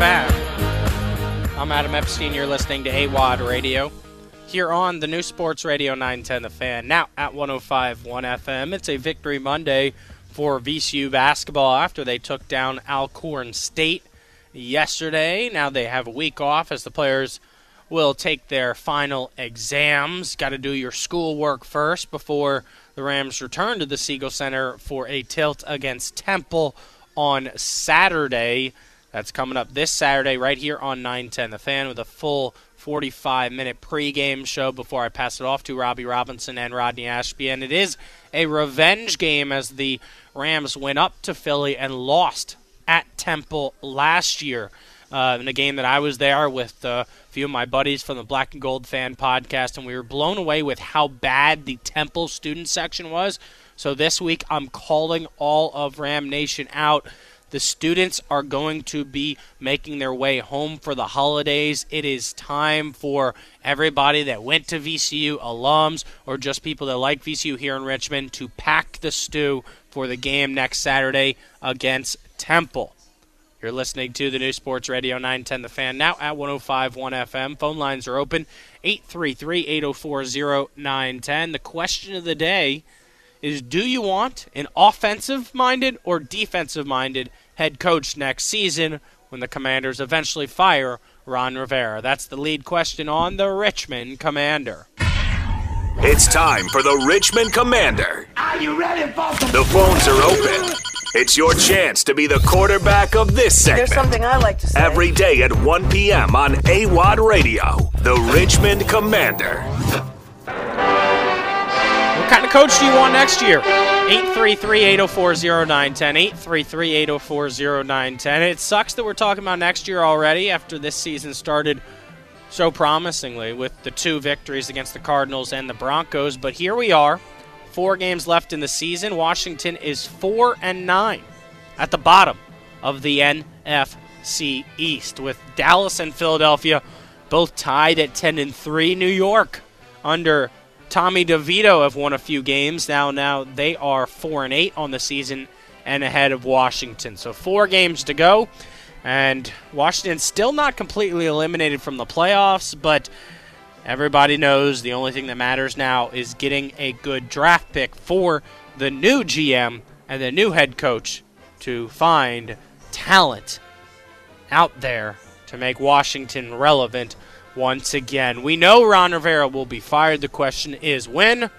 back. I'm Adam Epstein. You're listening to AWOD Radio here on the new Sports Radio 910 The Fan, now at 105.1 FM. It's a victory Monday for VCU basketball after they took down Alcorn State yesterday. Now they have a week off as the players will take their final exams. Got to do your schoolwork first before the Rams return to the Siegel Center for a tilt against Temple on Saturday. That's coming up this Saturday right here on 910 The Fan with a full 45 minute pregame show before I pass it off to Robbie Robinson and Rodney Ashby. And it is a revenge game as the Rams went up to Philly and lost at Temple last year. Uh, in a game that I was there with a few of my buddies from the Black and Gold Fan podcast, and we were blown away with how bad the Temple student section was. So this week, I'm calling all of Ram Nation out. The students are going to be making their way home for the holidays. It is time for everybody that went to VCU, alums, or just people that like VCU here in Richmond, to pack the Stu for the game next Saturday against Temple. You're listening to the new Sports Radio 910 The Fan now at 105.1 FM. Phone lines are open 833 804 0910. The question of the day is do you want an offensive minded or defensive minded head coach next season when the Commanders eventually fire Ron Rivera? That's the lead question on the Richmond Commander. It's time for the Richmond Commander. Are you ready, folks? The phones are open. It's your chance to be the quarterback of this segment. There's something I like to say. Every day at 1 p.m. on AWOD Radio, the Richmond Commander. Kind of coach do you want next year? 833-804-0910, 833-804-0910. It sucks that we're talking about next year already after this season started so promisingly with the two victories against the Cardinals and the Broncos, but here we are. Four games left in the season. Washington is 4 and 9 at the bottom of the NFC East with Dallas and Philadelphia both tied at 10 and 3. New York under Tommy DeVito have won a few games now. Now they are four and eight on the season and ahead of Washington. So four games to go, and Washington still not completely eliminated from the playoffs, but everybody knows the only thing that matters now is getting a good draft pick for the new GM and the new head coach to find talent out there to make Washington relevant once again. We know Ron Rivera will be fired. The question is when.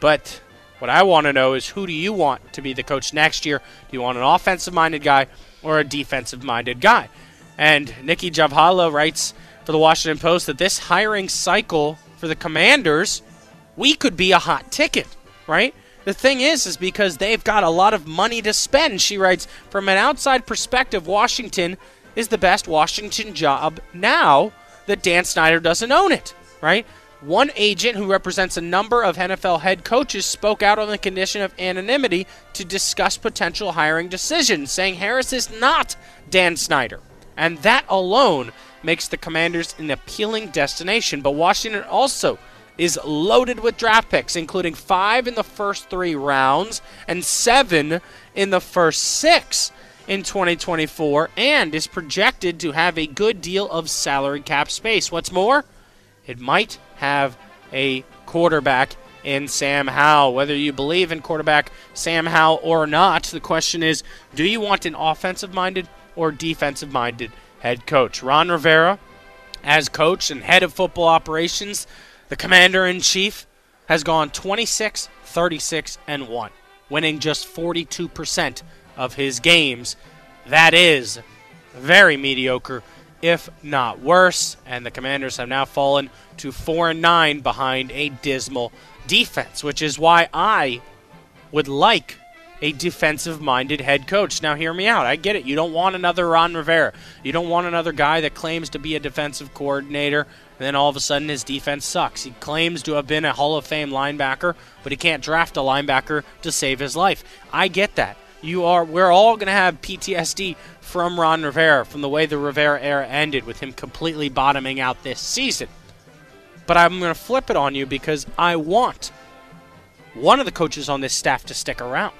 But what I want to know is who do you want to be the coach next year? Do you want an offensive minded guy or a defensive minded guy? And Nicki Jhabvala writes for the Washington Post that this hiring cycle for the Commanders, we could be a hot ticket, right? The thing is, is because they've got a lot of money to spend. She writes, from an outside perspective, Washington is the best Washington job now that Dan Snyder doesn't own it, right? One agent who represents a number of NFL head coaches spoke out on the condition of anonymity to discuss potential hiring decisions, saying Harris is not Dan Snyder. And that alone makes the Commanders an appealing destination. But Washington also is loaded with draft picks, including five in the first three rounds and seven in the first six in 2024 and is projected to have a good deal of salary cap space. What's more, it might have a quarterback in Sam Howell. Whether you believe in quarterback Sam Howell or not, the question is do you want an offensive minded or defensive minded head coach? Ron Rivera, as coach and head of football operations, the commander in chief, has gone 26, 36, and 1, winning just 42% of his games. That is very mediocre, if not worse. And the Commanders have now fallen to four and nine behind a dismal defense, which is why I would like a defensive minded head coach. Now, hear me out. I get it. You don't want another Ron Rivera. You don't want another guy that claims to be a defensive coordinator, and then all of a sudden his defense sucks. He claims to have been a Hall of Fame linebacker, but he can't draft a linebacker to save his life. I get that. You are we're all going to have PTSD from Ron Rivera from the way the Rivera era ended with him completely bottoming out this season. But I'm going to flip it on you because I want one of the coaches on this staff to stick around.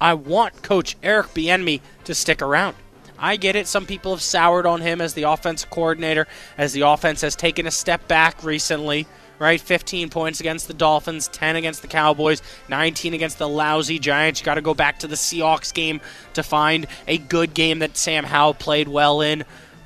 I want Coach Eric Bieniemy to stick around. I get it. Some people have soured on him as the offensive coordinator, as the offense has taken a step back recently right? 15 points against the Dolphins, 10 against the Cowboys, 19 against the lousy Giants. You got to go back to the Seahawks game to find a good game that Sam Howell played well in.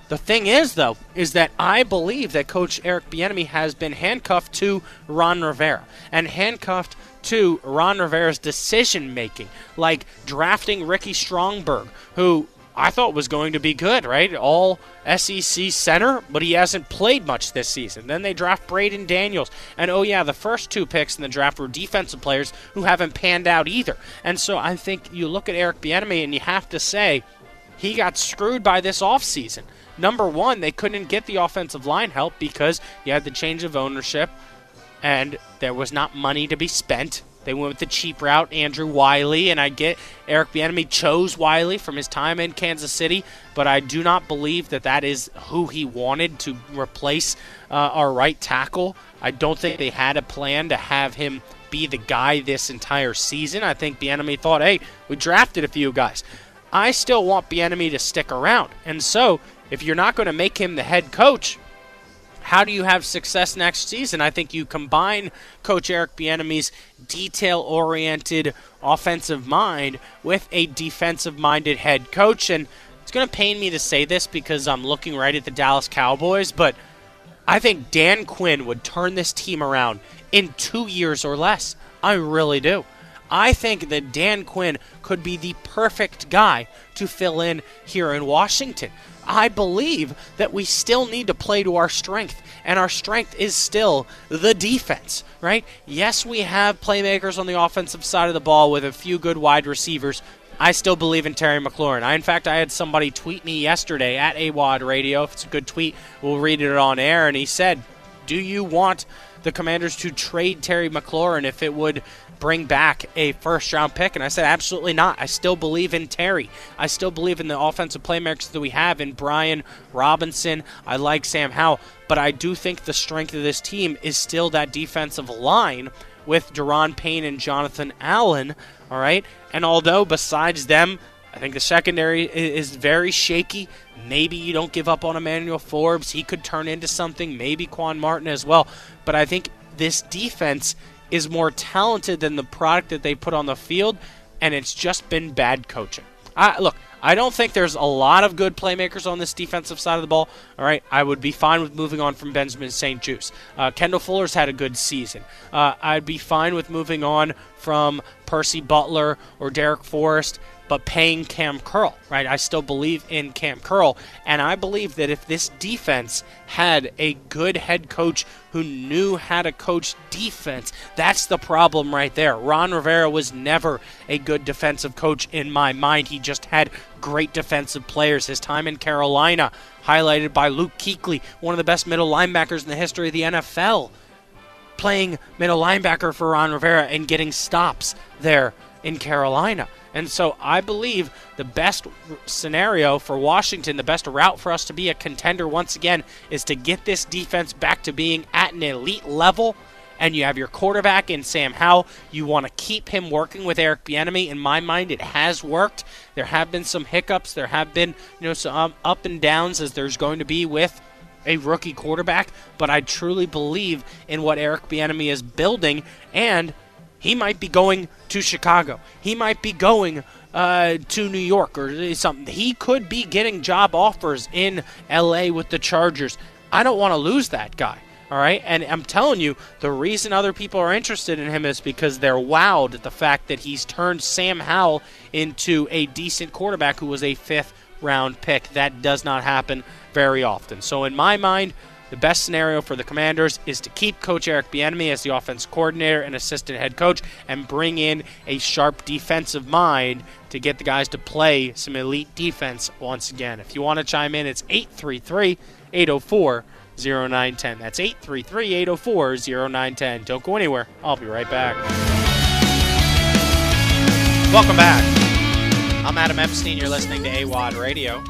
The thing is, though, is that I believe that Coach Eric Bieniemy has been handcuffed to Ron Rivera and handcuffed to Ron Rivera's decision making, like drafting Ricky Stromberg, who I thought was going to be good, right? All SEC center, but he hasn't played much this season. Then they draft Braeden Daniels. And oh, yeah, the first two picks in the draft were defensive players who haven't panned out either. And so I think you look at Eric Bieniemy and you have to say he got screwed by this offseason. Number one, they couldn't get the offensive line help because you had the change of ownership and there was not money to be spent. They went with the cheap route, Andrew Wylie, and I get Eric Bieniemy chose Wiley from his time in Kansas City, but I do not believe that that is who he wanted to replace uh, our right tackle. I don't think they had a plan to have him be the guy this entire season. I think Bieniemy thought, hey, we drafted a few guys. I still want Bieniemy to stick around, and so if you're not going to make him the head coach, how do you have success next season? I think you combine Coach Eric Bieniemy's detail-oriented offensive mind with a defensive-minded head coach, and it's going to pain me to say this because I'm looking right at the Dallas Cowboys, but I think Dan Quinn would turn this team around in two years or less. I really do. I think that Dan Quinn could be the perfect guy to fill in here in Washington. I believe that we still need to play to our strength, and our strength is still the defense, right? Yes, we have playmakers on the offensive side of the ball with a few good wide receivers. I still believe in Terry McLaurin. I, in fact, I had somebody tweet me yesterday at AWOD Radio. If it's a good tweet, we'll read it on air. And he said, Do you want the commanders to trade Terry McLaurin if it would bring back a first round pick? And I said, absolutely not. I still believe in Terry. I still believe in the offensive playmakers that we have in Brian Robinson. I like Sam Howell. But I do think the strength of this team is still that defensive line with Da'Ron Payne and Jonathan Allen. All right. And although besides them, I think the secondary is very shaky. Maybe you don't give up on Emmanuel Forbes. He could turn into something. Maybe Quan Martin as well. But I think this defense is more talented than the product that they put on the field, and it's just been bad coaching. I, look, I don't think there's a lot of good playmakers on this defensive side of the ball. All right, I would be fine with moving on from Benjamin St-Juste. Uh, Kendall Fuller's had a good season. Uh, I'd be fine with moving on from Percy Butler or Darrick Forrest but paying Cam Curl, right? I still believe in Cam Curl, and I believe that if this defense had a good head coach who knew how to coach defense, that's the problem right there. Ron Rivera was never a good defensive coach in my mind. He just had great defensive players. His time in Carolina, highlighted by Luke Kuechly, one of the best middle linebackers in the history of the NFL, playing middle linebacker for Ron Rivera and getting stops there in Carolina. And so I believe the best scenario for Washington, the best route for us to be a contender once again, is to get this defense back to being at an elite level. And you have your quarterback in Sam Howell. You want to keep him working with Eric Bieniemy. In my mind, it has worked. There have been some hiccups. There have been, you know, some um, up and downs as there's going to be with a rookie quarterback. But I truly believe in what Eric Bieniemy is building, and he might be going to Chicago. He might be going uh, to New York or something. He could be getting job offers in LA with the Chargers. I don't want to lose that guy. All right. And I'm telling you, the reason other people are interested in him is because they're wowed at the fact that he's turned Sam Howell into a decent quarterback who was a fifth round pick. That does not happen very often. So, in my mind, the best scenario for the Commanders is to keep Coach Eric Bieniemy as the offense coordinator and assistant head coach, and bring in a sharp defensive mind to get the guys to play some elite defense once again. If you want to chime in, it's 833 804 0910. That's 833 804 0910. Don't go anywhere. I'll be right back. Welcome back. I'm Adam Epstein. You're listening to AWOD Radio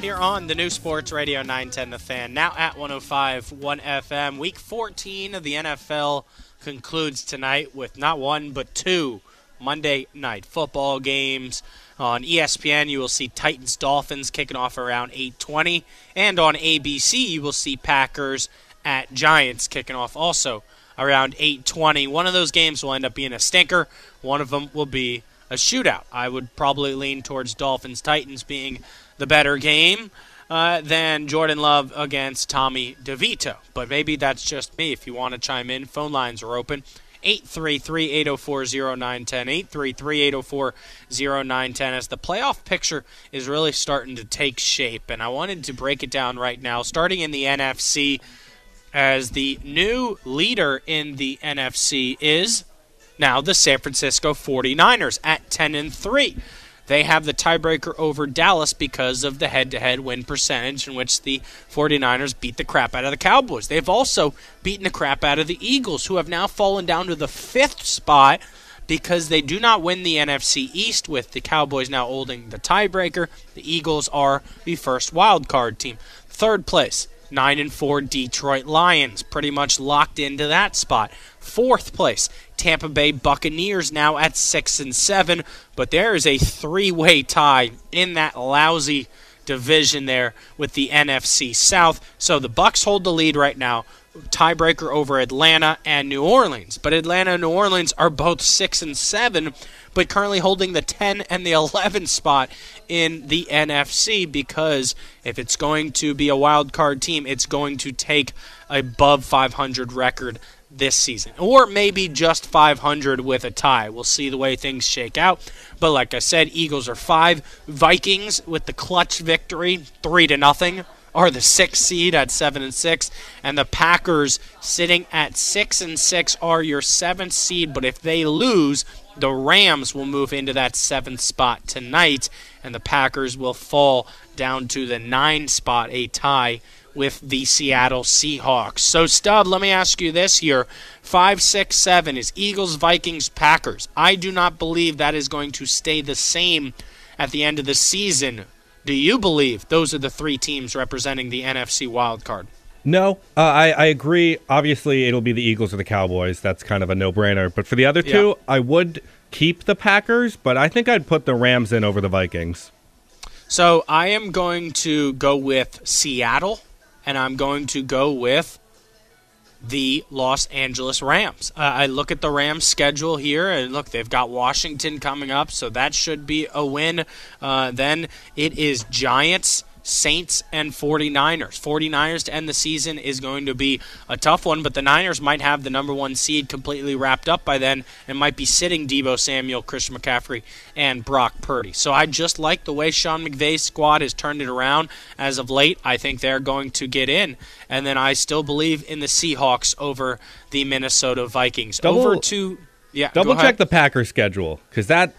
here on the new Sports Radio 910 The Fan, now at 105 1 FM. Week 14 of the NFL concludes tonight with not one but two Monday night football games. On ESPN, you will see Titans Dolphins kicking off around 8:20, and on ABC, you will see Packers at Giants kicking off also around 8:20. One of those games will end up being a stinker. One of them will be a shootout. I would probably lean towards Dolphins Titans being the better game uh, than Jordan Love against Tommy DeVito. But maybe that's just me. If you want to chime in, phone lines are open. 833 804 0910. 833 804 0910. As the playoff picture is really starting to take shape, and I wanted to break it down right now, starting in the NFC, as the new leader in the NFC is now the San Francisco 49ers at 10 and 3. They have the tiebreaker over Dallas because of the head to head win percentage in which the 49ers beat the crap out of the Cowboys. They've also beaten the crap out of the Eagles, who have now fallen down to the fifth spot because they do not win the NFC East with the Cowboys now holding the tiebreaker. The Eagles are the first wild card team. Third place, 9 and 4 Detroit Lions, pretty much locked into that spot. Fourth place, Tampa Bay Buccaneers now at 6 and 7, but there is a three-way tie in that lousy division there with the NFC South. So the Bucks hold the lead right now. Tiebreaker over Atlanta and New Orleans. But Atlanta and New Orleans are both 6 and 7, but currently holding the 10 and the 11 spot in the NFC because if it's going to be a wild card team, it's going to take above 500 record this season, or maybe just 500 with a tie. We'll see the way things shake out. But like I said, Eagles are five. Vikings with the clutch victory, three to nothing, are the sixth seed at seven and six, and the Packers sitting at six and six are your seventh seed. But if they lose, the Rams will move into that seventh spot tonight, and the Packers will fall down to the nine spot, a tie with the Seattle Seahawks. So, Stub, let me ask you this here. Five, six, seven is Eagles, Vikings, Packers. I do not believe that is going to stay the same at the end of the season. Do you believe those are the three teams representing the NFC wildcard? No, uh, I, I agree. Obviously, it'll be the Eagles or the Cowboys. That's kind of a no brainer. But for the other two, yeah. I would keep the Packers, but I think I'd put the Rams in over the Vikings. So I am going to go with Seattle and I'm going to go with the Los Angeles Rams. Uh, I look at the Rams schedule here, and look, they've got Washington coming up, so that should be a win. Uh, then it is Giants Saints and 49ers. 49ers to end the season is going to be a tough one, but the Niners might have the number one seed completely wrapped up by then and might be sitting Deebo Samuel, Christian McCaffrey, and Brock Purdy. So I just like the way Sean McVay's squad has turned it around as of late. I think they're going to get in. And then I still believe in the Seahawks over the Minnesota Vikings. Double, over to yeah. Double check the Packers schedule because that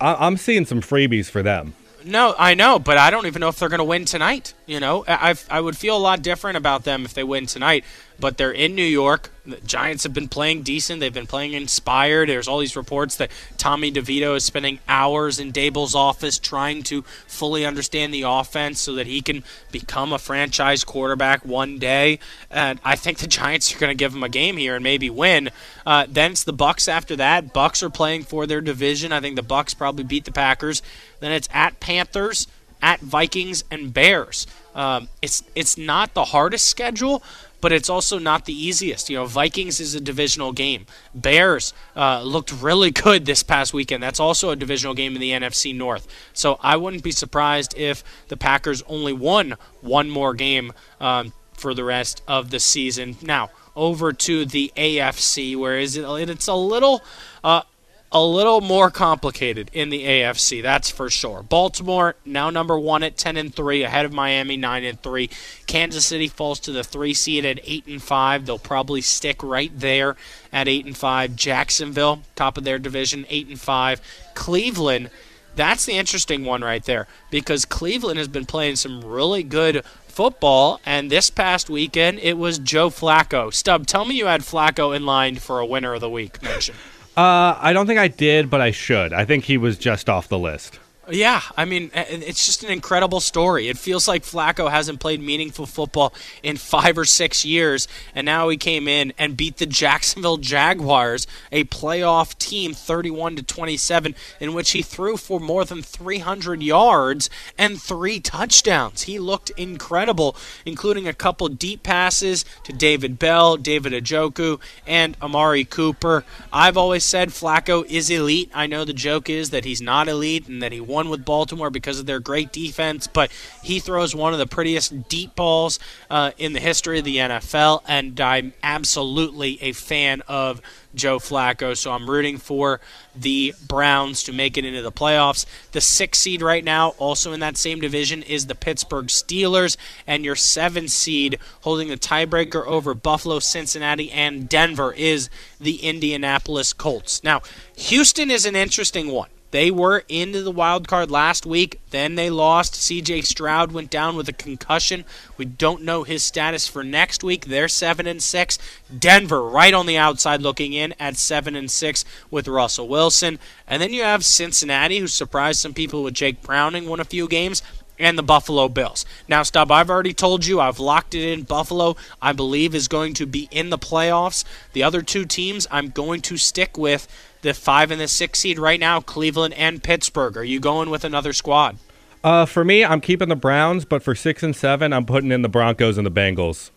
I, I'm seeing some freebies for them. No, I know, but I don't even know if they're going to win tonight. You know, I I would feel a lot different about them if they win tonight. But they're in New York. The Giants have been playing decent. They've been playing inspired. There's all these reports that Tommy DeVito is spending hours in Daboll's office trying to fully understand the offense so that he can become a franchise quarterback one day. And I think the Giants are going to give him a game here and maybe win. Uh, then it's the Bucks after that. Bucks are playing for their division. I think the Bucks probably beat the Packers. Then it's at Panthers, at Vikings, and Bears. Um, it's it's not the hardest schedule, but it's also not the easiest. You know, Vikings is a divisional game. Bears uh, looked really good this past weekend. That's also a divisional game in the NFC North. So I wouldn't be surprised if the Packers only won one more game um, for the rest of the season. Now over to the AFC, where is it? It's a little. Uh, a little more complicated in the AFC, that's for sure. Baltimore now number 1 at 10 and 3 ahead of Miami 9 and 3. Kansas City falls to the 3 seed at 8 and 5. They'll probably stick right there at 8 and 5. Jacksonville top of their division 8 and 5. Cleveland that's the interesting one right there because Cleveland has been playing some really good football, and this past weekend it was Joe Flacco. Stub, tell me you had Flacco in line for a winner of the week mention. Uh, I don't think I did, but I should. I think he was just off the list. Yeah, I mean, it's just an incredible story. It feels like Flacco hasn't played meaningful football in five or six years, and now he came in and beat the Jacksonville Jaguars, a playoff team, 31 to 27, in which he threw for more than 300 yards and three touchdowns. He looked incredible, including a couple deep passes to David Bell, David Njoku, and Amari Cooper. I've always said Flacco is elite. I know the joke is that he's not elite and that he won won with Baltimore because of their great defense, but he throws one of the prettiest deep balls uh, in the history of the NFL, and I'm absolutely a fan of Joe Flacco. So I'm rooting for the Browns to make it into the playoffs. The six seed right now, also in that same division, is the Pittsburgh Steelers, and your seven seed holding the tiebreaker over Buffalo, Cincinnati, and Denver is the Indianapolis Colts. Now, Houston is an interesting one. They were into the wild card last week. Then they lost. CJ Stroud went down with a concussion. We don't know his status for next week. They're 7 and 6. Denver right on the outside looking in at 7 and 6 with Russell Wilson. And then you have Cincinnati who surprised some people with Jake Browning won a few games and the Buffalo Bills. Now, Stub, I've already told you I've locked it in. Buffalo, I believe, is going to be in the playoffs. The other two teams I'm going to stick with the five and the six seed right now, Cleveland and Pittsburgh. Are you going with another squad? Uh, for me, I'm keeping the Browns, but for six and seven, I'm putting in the Broncos and the Bengals.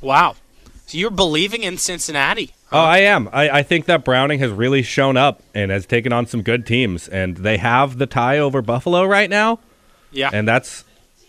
Wow. So you're believing in Cincinnati. Huh? Oh, I am. I, I think that Browning has really shown up and has taken on some good teams, and they have the tie over Buffalo right now. Yeah. And that's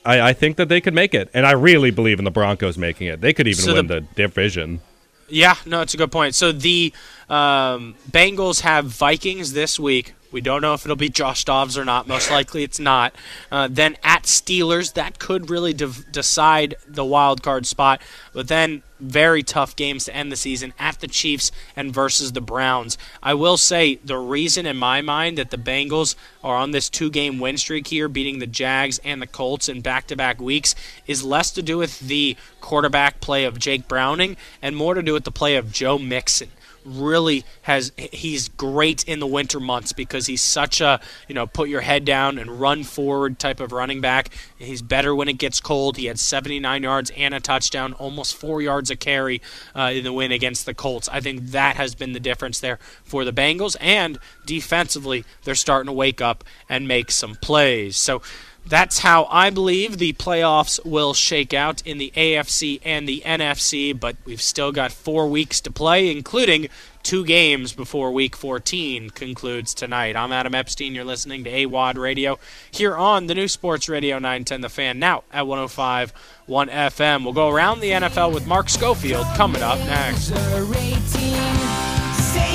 I, I think that they could make it. And I really believe in the Broncos making it. They could even so win the, the division. Yeah, no, it's a good point. So the um, Bengals have Vikings this week. We don't know if it'll be Josh Dobbs or not. Most likely it's not. Uh, then at Steelers, that could really de- decide the wild card spot. But then very tough games to end the season at the Chiefs and versus the Browns. I will say the reason in my mind that the Bengals are on this two game win streak here, beating the Jags and the Colts in back to back weeks, is less to do with the quarterback play of Jake Browning and more to do with the play of Joe Mixon really has he's great in the winter months because he's such a you know put your head down and run forward type of running back. He's better when it gets cold. He had 79 yards and a touchdown, almost four yards a carry uh, in the win against the Colts. I think that has been the difference there for the Bengals and defensively they're starting to wake up and make some plays. So that's how I believe the playoffs will shake out in the AFC and the NFC, but we've still got four weeks to play, including two games before week 14 concludes tonight. I'm Adam Epstein. You're listening to AWOD Radio here on the new Sports Radio 910 The Fan, now at 105 1 FM. We'll go around the NFL with Mark Schofield coming up next.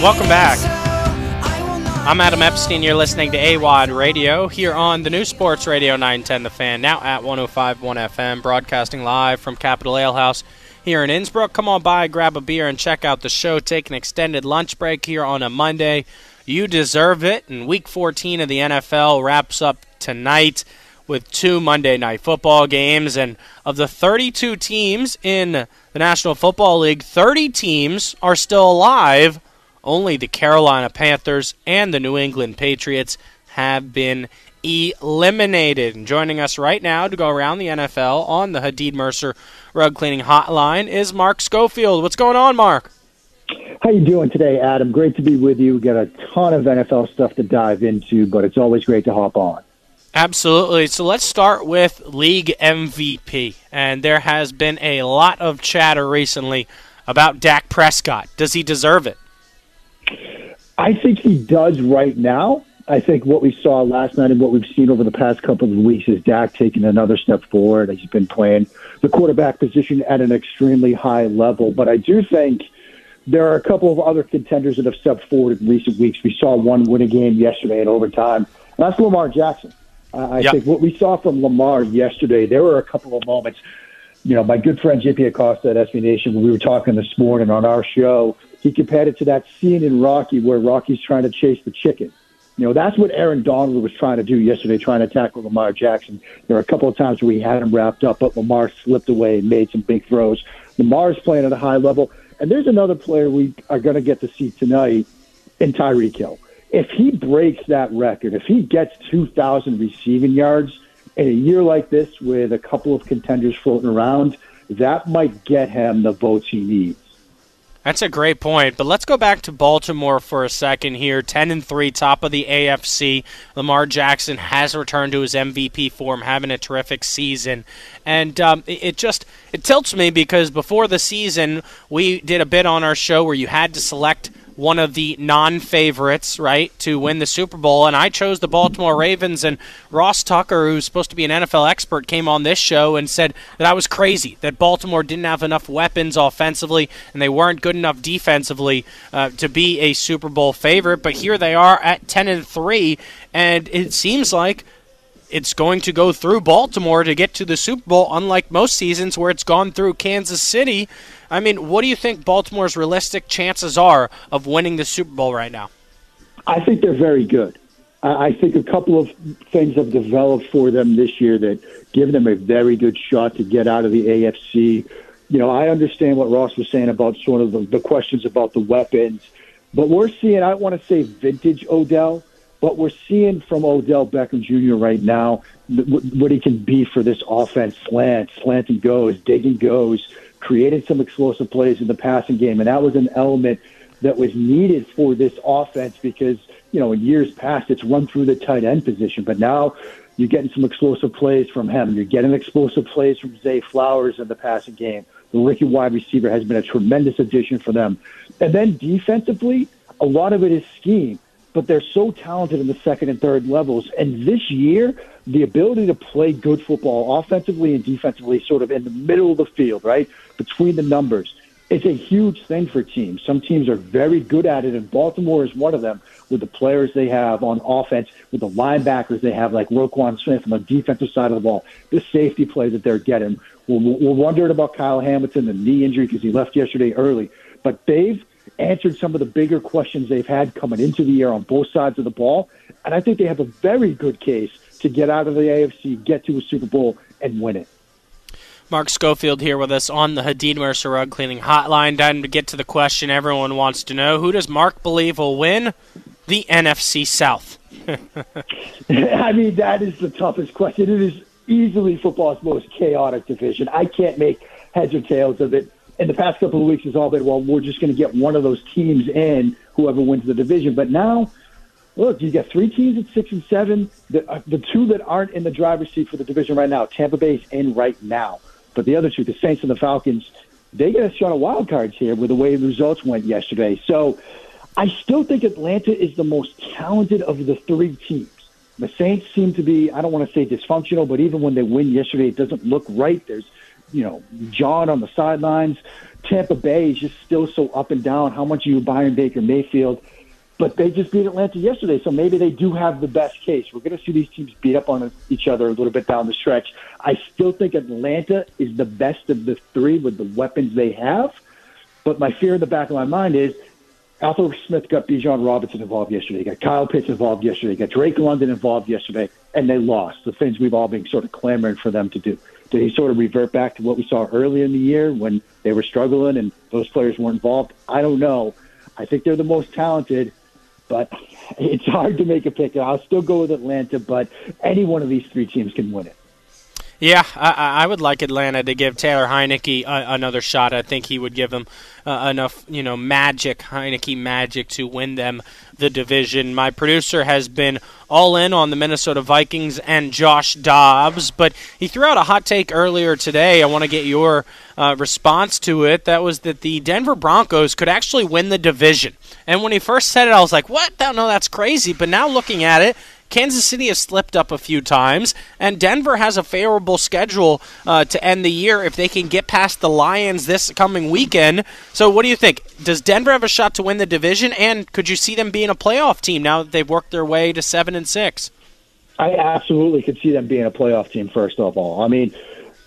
Welcome back. I'm Adam Epstein. You're listening to AWOD Radio here on the new Sports Radio 910 The Fan, now at 105.1 FM, broadcasting live from Capital Ale House here in Innsbrook. Come on by, grab a beer, and check out the show. Take an extended lunch break here on a Monday. You deserve it. And Week 14 of the NFL wraps up tonight with two Monday night football games. And of the 32 teams in the National Football League, 30 teams are still alive only the Carolina Panthers and the New England Patriots have been eliminated. And joining us right now to go around the NFL on the Hadid Mercer Rug Cleaning Hotline is Mark Schofield. What's going on, Mark? How you doing today, Adam? Great to be with you. We got a ton of NFL stuff to dive into, but it's always great to hop on. Absolutely. So let's start with league MVP. And there has been a lot of chatter recently about Dak Prescott. Does he deserve it? I think he does right now. I think what we saw last night and what we've seen over the past couple of weeks is Dak taking another step forward. He's been playing the quarterback position at an extremely high level. But I do think there are a couple of other contenders that have stepped forward in recent weeks. We saw one win a game yesterday in overtime. That's Lamar Jackson. Uh, I yep. think what we saw from Lamar yesterday, there were a couple of moments. You know, my good friend JP Acosta at SB Nation, when we were talking this morning on our show, he compared it to that scene in Rocky where Rocky's trying to chase the chicken. You know, that's what Aaron Donald was trying to do yesterday, trying to tackle Lamar Jackson. There were a couple of times where he had him wrapped up, but Lamar slipped away and made some big throws. Lamar's playing at a high level. And there's another player we are going to get to see tonight in Tyreek Hill. if he breaks that record, if he gets 2,000 receiving yards in a year like this with a couple of contenders floating around, that might get him the votes he needs. That's a great point. But let's go back to Baltimore for a second here. 10 and 3, top of the AFC. Lamar Jackson has returned to his MVP form, having a terrific season. And um, it, just it tilts me because before the season, we did a bit on our show where you had to select one of the non favorites, right, to win the Super Bowl. And I chose the Baltimore Ravens. And Ross Tucker, who's supposed to be an NFL expert, came on this show and said that I was crazy, that Baltimore didn't have enough weapons offensively and they weren't good enough defensively uh, to be a Super Bowl favorite. But here they are at 10 and 3. And it seems like it's going to go through Baltimore to get to the Super Bowl, unlike most seasons where it's gone through Kansas City. I mean, what do you think Baltimore's realistic chances are of winning the Super Bowl right now? I think they're very good. I think a couple of things have developed for them this year that give them a very good shot to get out of the AFC. You know, I understand what Ross was saying about sort of the, the questions about the weapons, but we're seeing, I want to say vintage Odell, but we're seeing from Odell Beckham Jr. right now what he can be for this offense slant, slanting goes, digging goes, creating some explosive plays in the passing game. And that was an element that was needed for this offense because, you know, in years past, it's run through the tight end position. But now you're getting some explosive plays from him. You're getting explosive plays from Zay Flowers in the passing game. The rookie wide receiver has been a tremendous addition for them. And then defensively, a lot of it is scheme but they're so talented in the second and third levels. And this year, the ability to play good football offensively and defensively, sort of in the middle of the field, right? Between the numbers, it's a huge thing for teams. Some teams are very good at it, and Baltimore is one of them with the players they have on offense, with the linebackers they have, like Roquan Smith on the defensive side of the ball, the safety play that they're getting. We're, we're wondering about Kyle Hamilton, the knee injury, because he left yesterday early. But they've answered some of the bigger questions they've had coming into the year on both sides of the ball. And I think they have a very good case to get out of the AFC, get to a Super Bowl, and win it. Mark Schofield here with us on the Hadid Mercer Rug Cleaning Hotline. Time to get to the question everyone wants to know: Who does Mark believe will win the NFC South? I mean, that is the toughest question. It is easily football's most chaotic division. I can't make heads or tails of it in the past couple of weeks has all been, well, we're just going to get one of those teams in, whoever wins the division. But now, look, you got three teams at six and seven. The, uh, the two that aren't in the driver's seat for the division right now, Tampa Bay's in right now. But the other two, the Saints and the Falcons, they get a shot of wild cards here with the way the results went yesterday. So I still think Atlanta is the most talented of the three teams. The Saints seem to be, I don't want to say dysfunctional, but even when they win yesterday, it doesn't look right. There's you know, John on the sidelines. Tampa Bay is just still so up and down. How much are you buying Baker Mayfield? But they just beat Atlanta yesterday, so maybe they do have the best case. We're going to see these teams beat up on each other a little bit down the stretch. I still think Atlanta is the best of the three with the weapons they have. But my fear in the back of my mind is Arthur Smith got Bijan Robinson involved yesterday, got Kyle Pitts involved yesterday, got Drake London involved yesterday, and they lost. The things we've all been sort of clamoring for them to do. He sort of revert back to what we saw earlier in the year when they were struggling and those players weren't involved? I don't know. I think they're the most talented, but it's hard to make a pick. I'll still go with Atlanta, but any one of these three teams can win it. Yeah, I, I would like Atlanta to give Taylor Heinicke another shot. I think he would give them uh, enough, you know, magic, Heinicke magic to win them the division. My producer has been all in on the Minnesota Vikings and Josh Dobbs, but he threw out a hot take earlier today. I want to get your uh, response to it. That was that the Denver Broncos could actually win the division. And when he first said it, I was like, what? No, that's crazy. But now looking at it, Kansas City has slipped up a few times, and Denver has a favorable schedule uh, to end the year if they can get past the Lions this coming weekend. So, what do you think? Does Denver have a shot to win the division, and could you see them being a playoff team now that they've worked their way to seven and six? I absolutely could see them being a playoff team. First of all, I mean,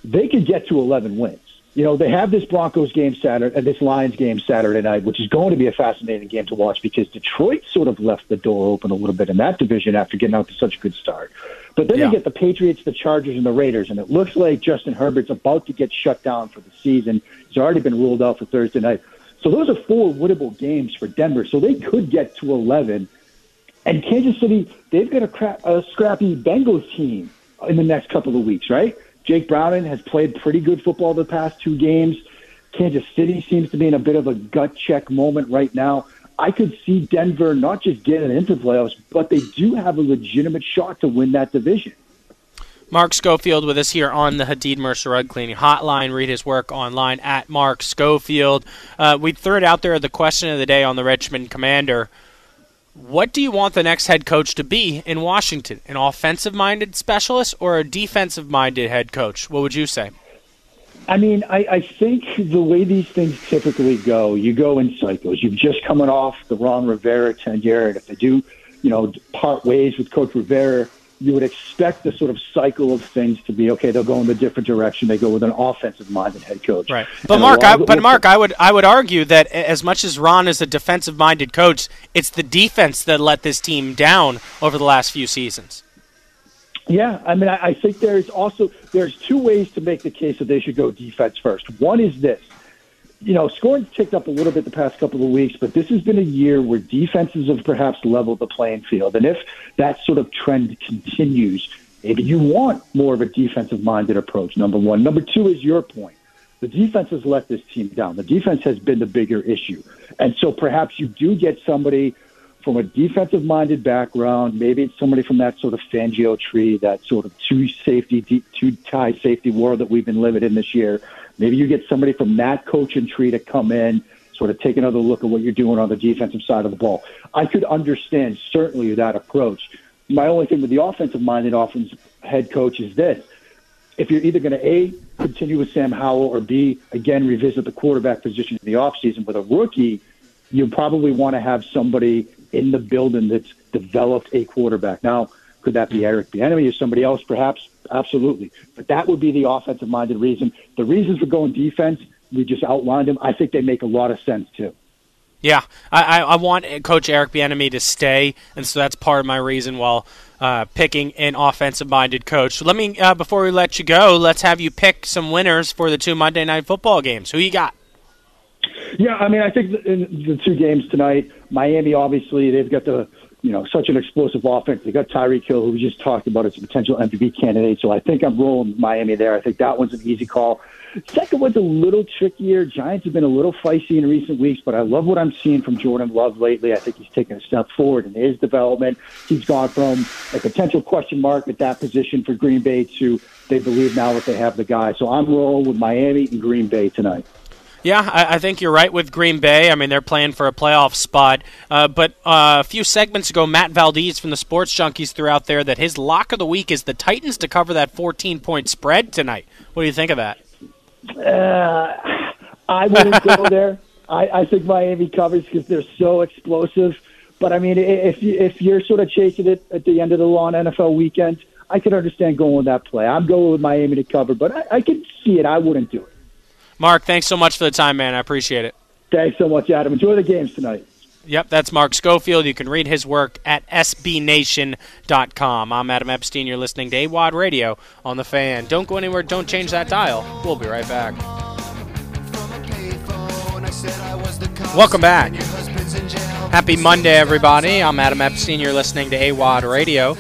they could get to eleven wins you know, they have this Broncos game Saturday, uh, this Lions game Saturday night, which is going to be a fascinating game to watch because Detroit sort of left the door open a little bit in that division after getting out to such a good start. But then yeah. you get the Patriots, the Chargers, and the Raiders, and it looks like Justin Herbert's about to get shut down for the season. He's already been ruled out for Thursday night. So those are four winnable games for Denver. So they could get to 11 And Kansas City, they've got a, cra- a scrappy Bengals team in the next couple of weeks, right? Jake Browning has played pretty good football the past two games. Kansas City seems to be in a bit of a gut check moment right now. I could see Denver not just getting into playoffs, but they do have a legitimate shot to win that division. Mark Schofield with us here on the Hadid Mercer Rug Cleaning Hotline. Read his work online at Mark Schofield. Uh, we threw it out there the question of the day on the Richmond Commander. What do you want the next head coach to be in Washington? An offensive minded specialist or a defensive minded head coach? What would you say? I mean, I, I think the way these things typically go, you go in cycles. You've just coming off the Ron Rivera tenure, and if they do, you know, part ways with Coach Rivera, you would expect the sort of cycle of things to be okay. They'll go in a different direction. They go with an offensive-minded head coach. Right. But Mark, I, but Mark, I would I would argue that as much as Ron is a defensive-minded coach, it's the defense that let this team down over the last few seasons. Yeah, I mean, I, I think there's also there's two ways to make the case that they should go defense first. One is this: you know, scoring's ticked up a little bit the past couple of weeks, but this has been a year where defenses have perhaps leveled the playing field. And if that sort of trend continues, maybe you want more of a defensive minded approach, number one. Number two is your point. The defense has let this team down. The defense has been the bigger issue. And so perhaps you do get somebody from a defensive minded background. Maybe it's somebody from that sort of Fangio tree, that sort of two safety, two tie safety war that we've been living in this year Maybe you get somebody from that coaching tree to come in, sort of take another look at what you're doing on the defensive side of the ball. I could understand certainly that approach. My only thing with the offensive minded offense head coach is this. If you're either going to A, continue with Sam Howell, or B, again, revisit the quarterback position in the offseason with a rookie, you probably want to have somebody in the building that's developed a quarterback. Now, could that be Eric Bieniemy or somebody else, perhaps? Absolutely. But that would be the offensive minded reason. The reasons for going defense, we just outlined them. I think they make a lot of sense too. Yeah, I, I want Coach Eric Bieniemy to stay, and so that's part of my reason while uh, picking an offensive-minded coach. So let me, uh, before we let you go, let's have you pick some winners for the two Monday night football games. Who you got? Yeah, I mean, I think in the two games tonight, Miami obviously they've got the you know, such an explosive offense. They got Tyreek Hill, who we just talked about as a potential MVP candidate. So I think I'm rolling Miami there. I think that one's an easy call. Second one's a little trickier. Giants have been a little feisty in recent weeks, but I love what I'm seeing from Jordan Love lately. I think he's taken a step forward in his development. He's gone from a potential question mark at that position for Green Bay to they believe now that they have the guy. So I'm rolling with Miami and Green Bay tonight. Yeah, I, I, think you're right with Green Bay. I mean, they're playing for a playoff spot. Uh, but uh, a few segments ago, Matt Valdez from the Sports Junkies threw out there that his lock of the week is the Titans to cover that 14 point spread tonight. What do you think of that? Uh, I wouldn't go there. I, I think Miami covers because they're so explosive. But I mean, if you, if you're sort of chasing it at the end of the long NFL weekend, I can understand going with that play. I'm going with Miami to cover, but I, I can see it. I wouldn't do it. Mark, thanks so much for the time, man. I appreciate it. Thanks so much, Adam. Enjoy the games tonight. Yep, that's Mark Schofield. You can read his work at sbnation.com. I'm Adam Epstein. You're listening to AWOD Radio on The Fan. Don't go anywhere. Don't change that dial. We'll be right back. Welcome back. Happy Monday, everybody. I'm Adam Epstein. You're listening to AWOD Radio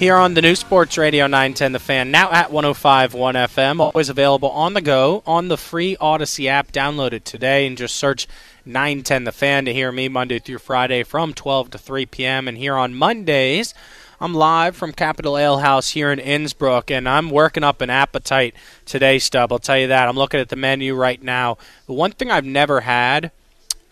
here on the new Sports Radio 910 The Fan, now at 105.1 FM. Always available on the go on the free Odyssey app. Download it today and just search 910 The Fan to hear me Monday through Friday from 12 to 3 p.m. And here on Mondays, I'm live from Capital Ale House here in Innsbrook, and I'm working up an appetite today, Stub. I'll tell you that. I'm looking at the menu right now. The one thing I've never had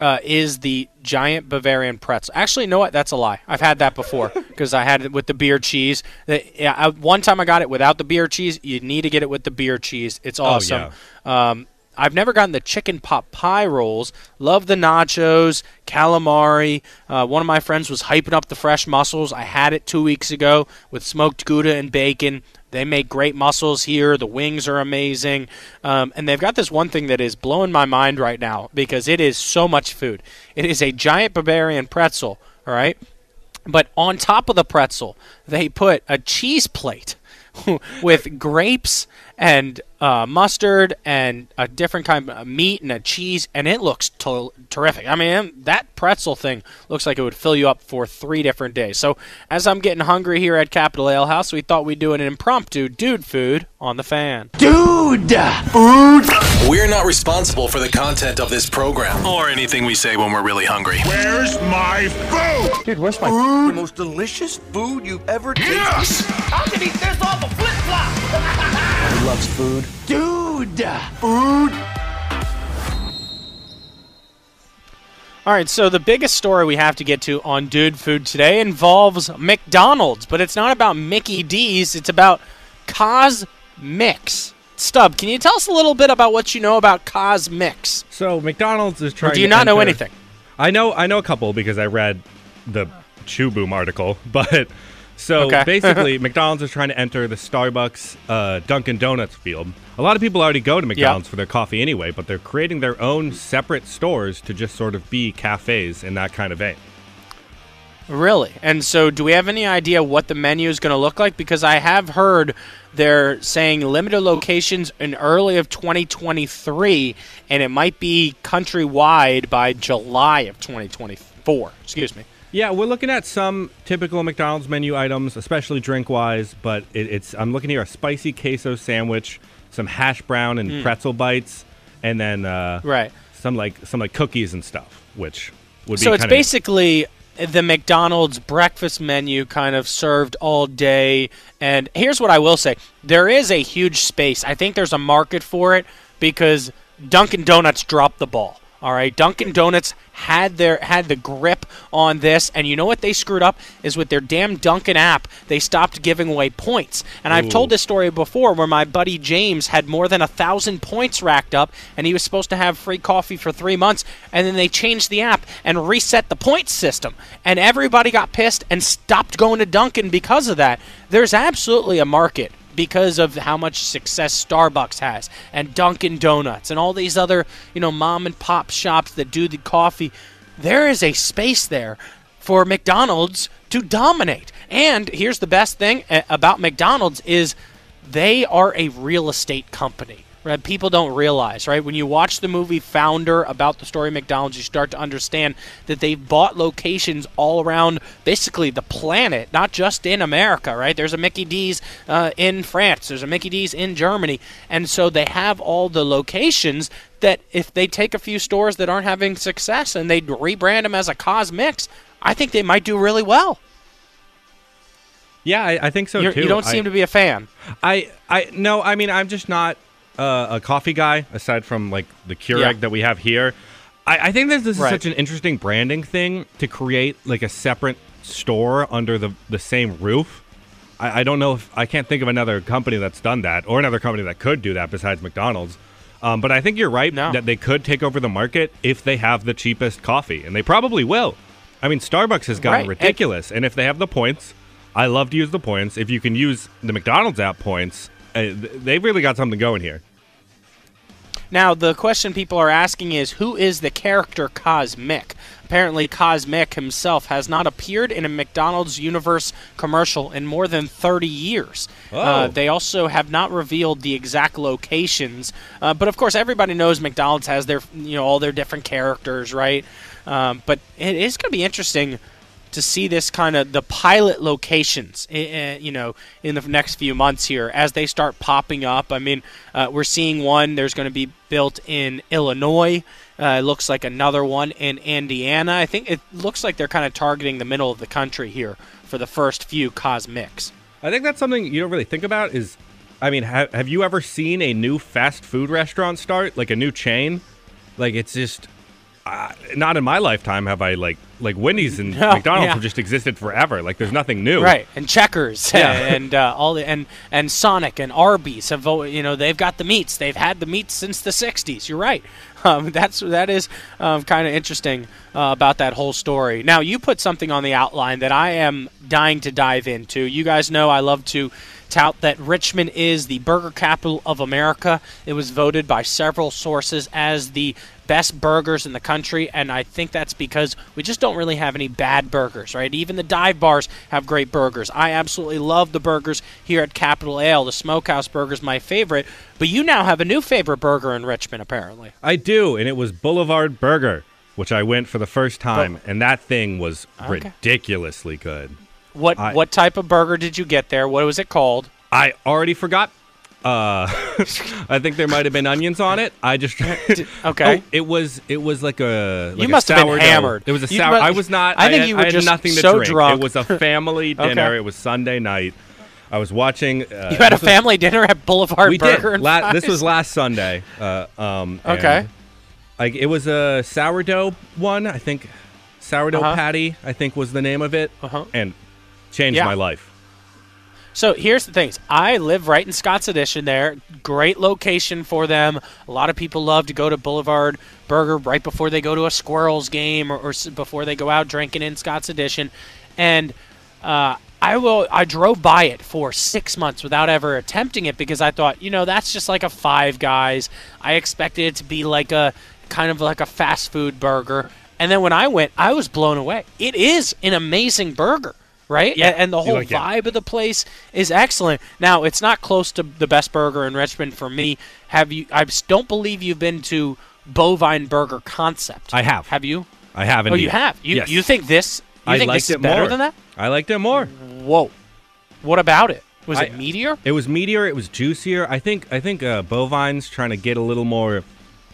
uh, is the giant Bavarian pretzel. Actually, you know what? That's a lie. I've had that before because I had it with the beer cheese. I, one time I got it without the beer cheese. You need to get it with the beer cheese. It's awesome. Oh, yeah. um, I've never gotten the chicken pot pie rolls. Love the nachos, calamari. Uh, one of my friends was hyping up the fresh mussels. I had it two weeks ago with smoked gouda and bacon. They make great mussels here. The wings are amazing. Um, and they've got this one thing that is blowing my mind right now because it is so much food. It is a giant Bavarian pretzel, all right? But on top of the pretzel, they put a cheese plate with grapes and uh, mustard and a different kind of meat and a cheese, and it looks to- terrific. I mean, that pretzel thing looks like it would fill you up for three different days. So, as I'm getting hungry here at Capital Ale House, we thought we'd do an impromptu dude food on the fan. Dude! Food! We're not responsible for the content of this program or anything we say when we're really hungry. Where's my food? Dude, where's my food? The most delicious food you've ever tasted. Yes! I can eat this off a flip flop. He loves food. Dude! Food! All right, so the biggest story we have to get to on Dude Food today involves McDonald's, but it's not about Mickey D's, it's about CosMc's. Stub, can you tell us a little bit about what you know about CosMc's? So McDonald's is trying. Or do you to not know anything? I know I know a couple because I read the Chewboom article, but so Okay. basically McDonald's is trying to enter the Starbucks uh, Dunkin' Donuts field. A lot of people already go to McDonald's for their coffee anyway, but they're creating their own separate stores to just sort of be cafes in that kind of vein. Really? And so, do we have any idea what the menu is going to look like? Because I have heard they're saying limited locations in early of 2023, and it might be countrywide by July of 2024. Excuse me. Yeah, we're looking at some typical McDonald's menu items, especially drink wise. But it, it's I'm looking here a spicy queso sandwich, some hash brown and pretzel bites, and then uh. Right. some like some like cookies and stuff, which would be So it's basically the McDonald's breakfast menu kind of served all day. And here's what I will say there is a huge space. I think there's a market for it because Dunkin' Donuts dropped the ball. All right, Dunkin' Donuts had their had the grip on this, and you know what they screwed up is with their damn Dunkin' app. They stopped giving away points, and I've told this story before, where my buddy James had more than a thousand points racked up, and he was supposed to have free coffee for three months, and then they changed the app and reset the points system, and everybody got pissed and stopped going to Dunkin' because of that. There's absolutely a market because of how much success Starbucks has and Dunkin' Donuts and all these other, you know, mom and pop shops that do the coffee. There is a space there for McDonald's to dominate. And here's the best thing uh, about McDonald's is they are a real estate company. Right? People don't realize, right? When you watch the movie Founder about the story of McDonald's, you start to understand that they've bought locations all around basically the planet, not just in America, right? There's a Mickey D's uh, in France, there's a Mickey D's in Germany, and so they have all the locations that if they take a few stores that aren't having success and they rebrand them as a CosMc's, I think they might do really well. Yeah, I, I think so You're, too. you don't I- seem to be a fan. I, I no, I mean I'm just not uh, a coffee guy aside from like the Keurig Yeah. that we have here. I, I think this, this is Right. such an interesting branding thing to create like a separate store under the the same roof. I, I don't know if I can't think of another company that's done that or another company that could do that besides McDonald's. Um, but I think you're right No. that they could take over the market if they have the cheapest coffee, and they probably will. I mean, Starbucks has gotten Right. Ridiculous, and if they have the points, I love to use the points. If you can use the McDonald's app points, uh, they've really got something going here. Now, the question people are asking is who is the character CosMc? Apparently, CosMc himself has not appeared in a McDonald's universe commercial in more than 30 years. Uh, Oh. they also have not revealed the exact locations, uh, but of course, everybody knows McDonald's has their, you know, all their different characters, right? Um, but it is going to be interesting to see this kind of the pilot locations, eh, eh, you know, in the next few months here as they start popping up. I mean, uh, we're seeing one. There's going to be built in Illinois. Uh, it looks like another one in Indiana. I think it looks like they're kind of targeting the middle of the country here for the first few CosMc's. I think that's something you don't really think about. Is, I mean, ha- have you ever seen a new fast food restaurant start, like a new chain? Like it's just uh, not in my lifetime have I like like Wendy's and No, McDonald's yeah. have just existed forever. Like there's nothing new. Right, and Checkers, Yeah. and uh, all the and and Sonic and Arby's have you know they've got the meats. They've had the meats since the '60s. You're right. Um, that's that is um, kind of interesting uh, about that whole story. Now you put something on the outline that I am dying to dive into. You guys know I love to tout that Richmond is the burger capital of America. It was voted by several sources as the best burgers in the country, and I think that's because we just don't really have any bad burgers, right? Even the dive bars have great burgers. I absolutely love the burgers here at Capital Ale. The Smokehouse burger is my favorite, but you now have a new favorite burger in Richmond, apparently. I do, and it was Boulevard Burger, which I went for the first time, and that thing was Okay. ridiculously good. What I- what type of burger did you get there? What was it called? I already forgot. Uh, I think there might have been onions on it. I just okay. Oh, it was it was like a like You a must have been hammered. It was a You sour. mu- I was not. I think had- you were just nothing to so drink. drunk. It was a family dinner. Okay. It was Sunday night. I was watching. Uh, You had a this was- family dinner at Boulevard we Burger. did. La- this was last Sunday. Uh, um, Okay. Like it was a sourdough one. I think sourdough Uh-huh. patty. I think was the name of it. Uh-huh. And changed Yeah. my life. So here's the things. I live right in Scott's Addition there. Great location for them. A lot of people love to go to Boulevard Burger right before they go to a Squirrels game or, or before they go out drinking in Scott's Addition. And uh, I will. I drove by it for six months without ever attempting it because I thought, you know, that's just like a Five Guys. I expected it to be like a kind of like a fast food burger. And then when I went, I was blown away. It is an amazing burger, right? Yeah. And, the whole like it. vibe of the place is excellent. Now, it's not close to the best burger in Richmond for me. Have you? I don't believe you've been to Bovine Burger Concept. I have. Have you? I haven't. Oh, you have. You yes. you think this? You I think liked this it better more. than that? I liked it more. Whoa. What about it? Was I- it meteor? It was meatier. It was juicier. I think. I think uh, bovine's trying to get a little more.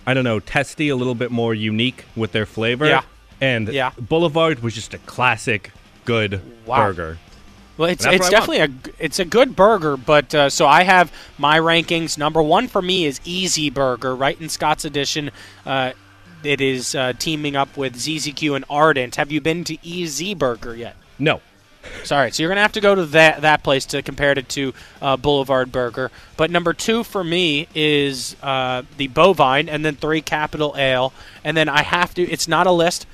I don't know, testy, a little bit more unique with their flavor. Yeah. And Yeah. Boulevard was just a classic, good Wow. burger. Well, it's it's definitely a g- it's a good burger, but uh, so I have my rankings. Number one for me is Easy Burger, right in Scott's Addition. Uh, it is uh, teaming up with ZZQ and Ardent. Have you been to Easy Burger yet? No. Sorry, so you're gonna have to go to that that place to compare it to uh, Boulevard Burger. But number two for me is uh, the Bovine, and then three Capital Ale, and then I have to. It's not a list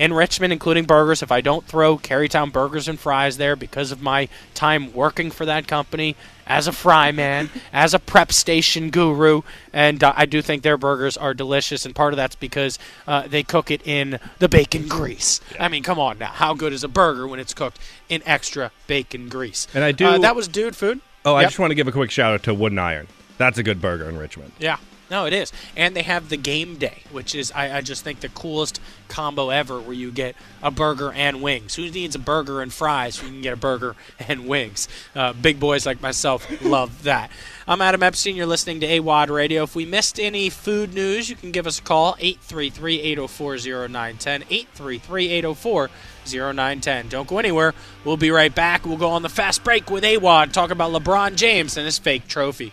in Richmond, including burgers. If I don't throw Carytown Burgers and Fries there because of my time working for that company as a fry man, as a prep station guru, and uh, I do think their burgers are delicious. And part of that's because uh, they cook it in the bacon grease. I mean, come on now, how good is a burger when it's cooked in extra bacon grease? And I do- Uh, that was Dude Food. Oh, I just want to give a quick shout out to Wooden Iron. That's a good burger in Richmond. Yeah. No, it is. And they have the game day, which is, I, I just think, the coolest combo ever where you get a burger and wings. Who needs a burger and fries you can get a burger and wings? Uh, big boys like myself love that. I'm Adam Epstein. You're listening to AWadd Radio. If we missed any food news, you can give us a call 833 804 0910. 833 804 0910. Don't go anywhere. We'll be right back. We'll go on the fast break with AWadd, talk about LeBron James and his fake trophy.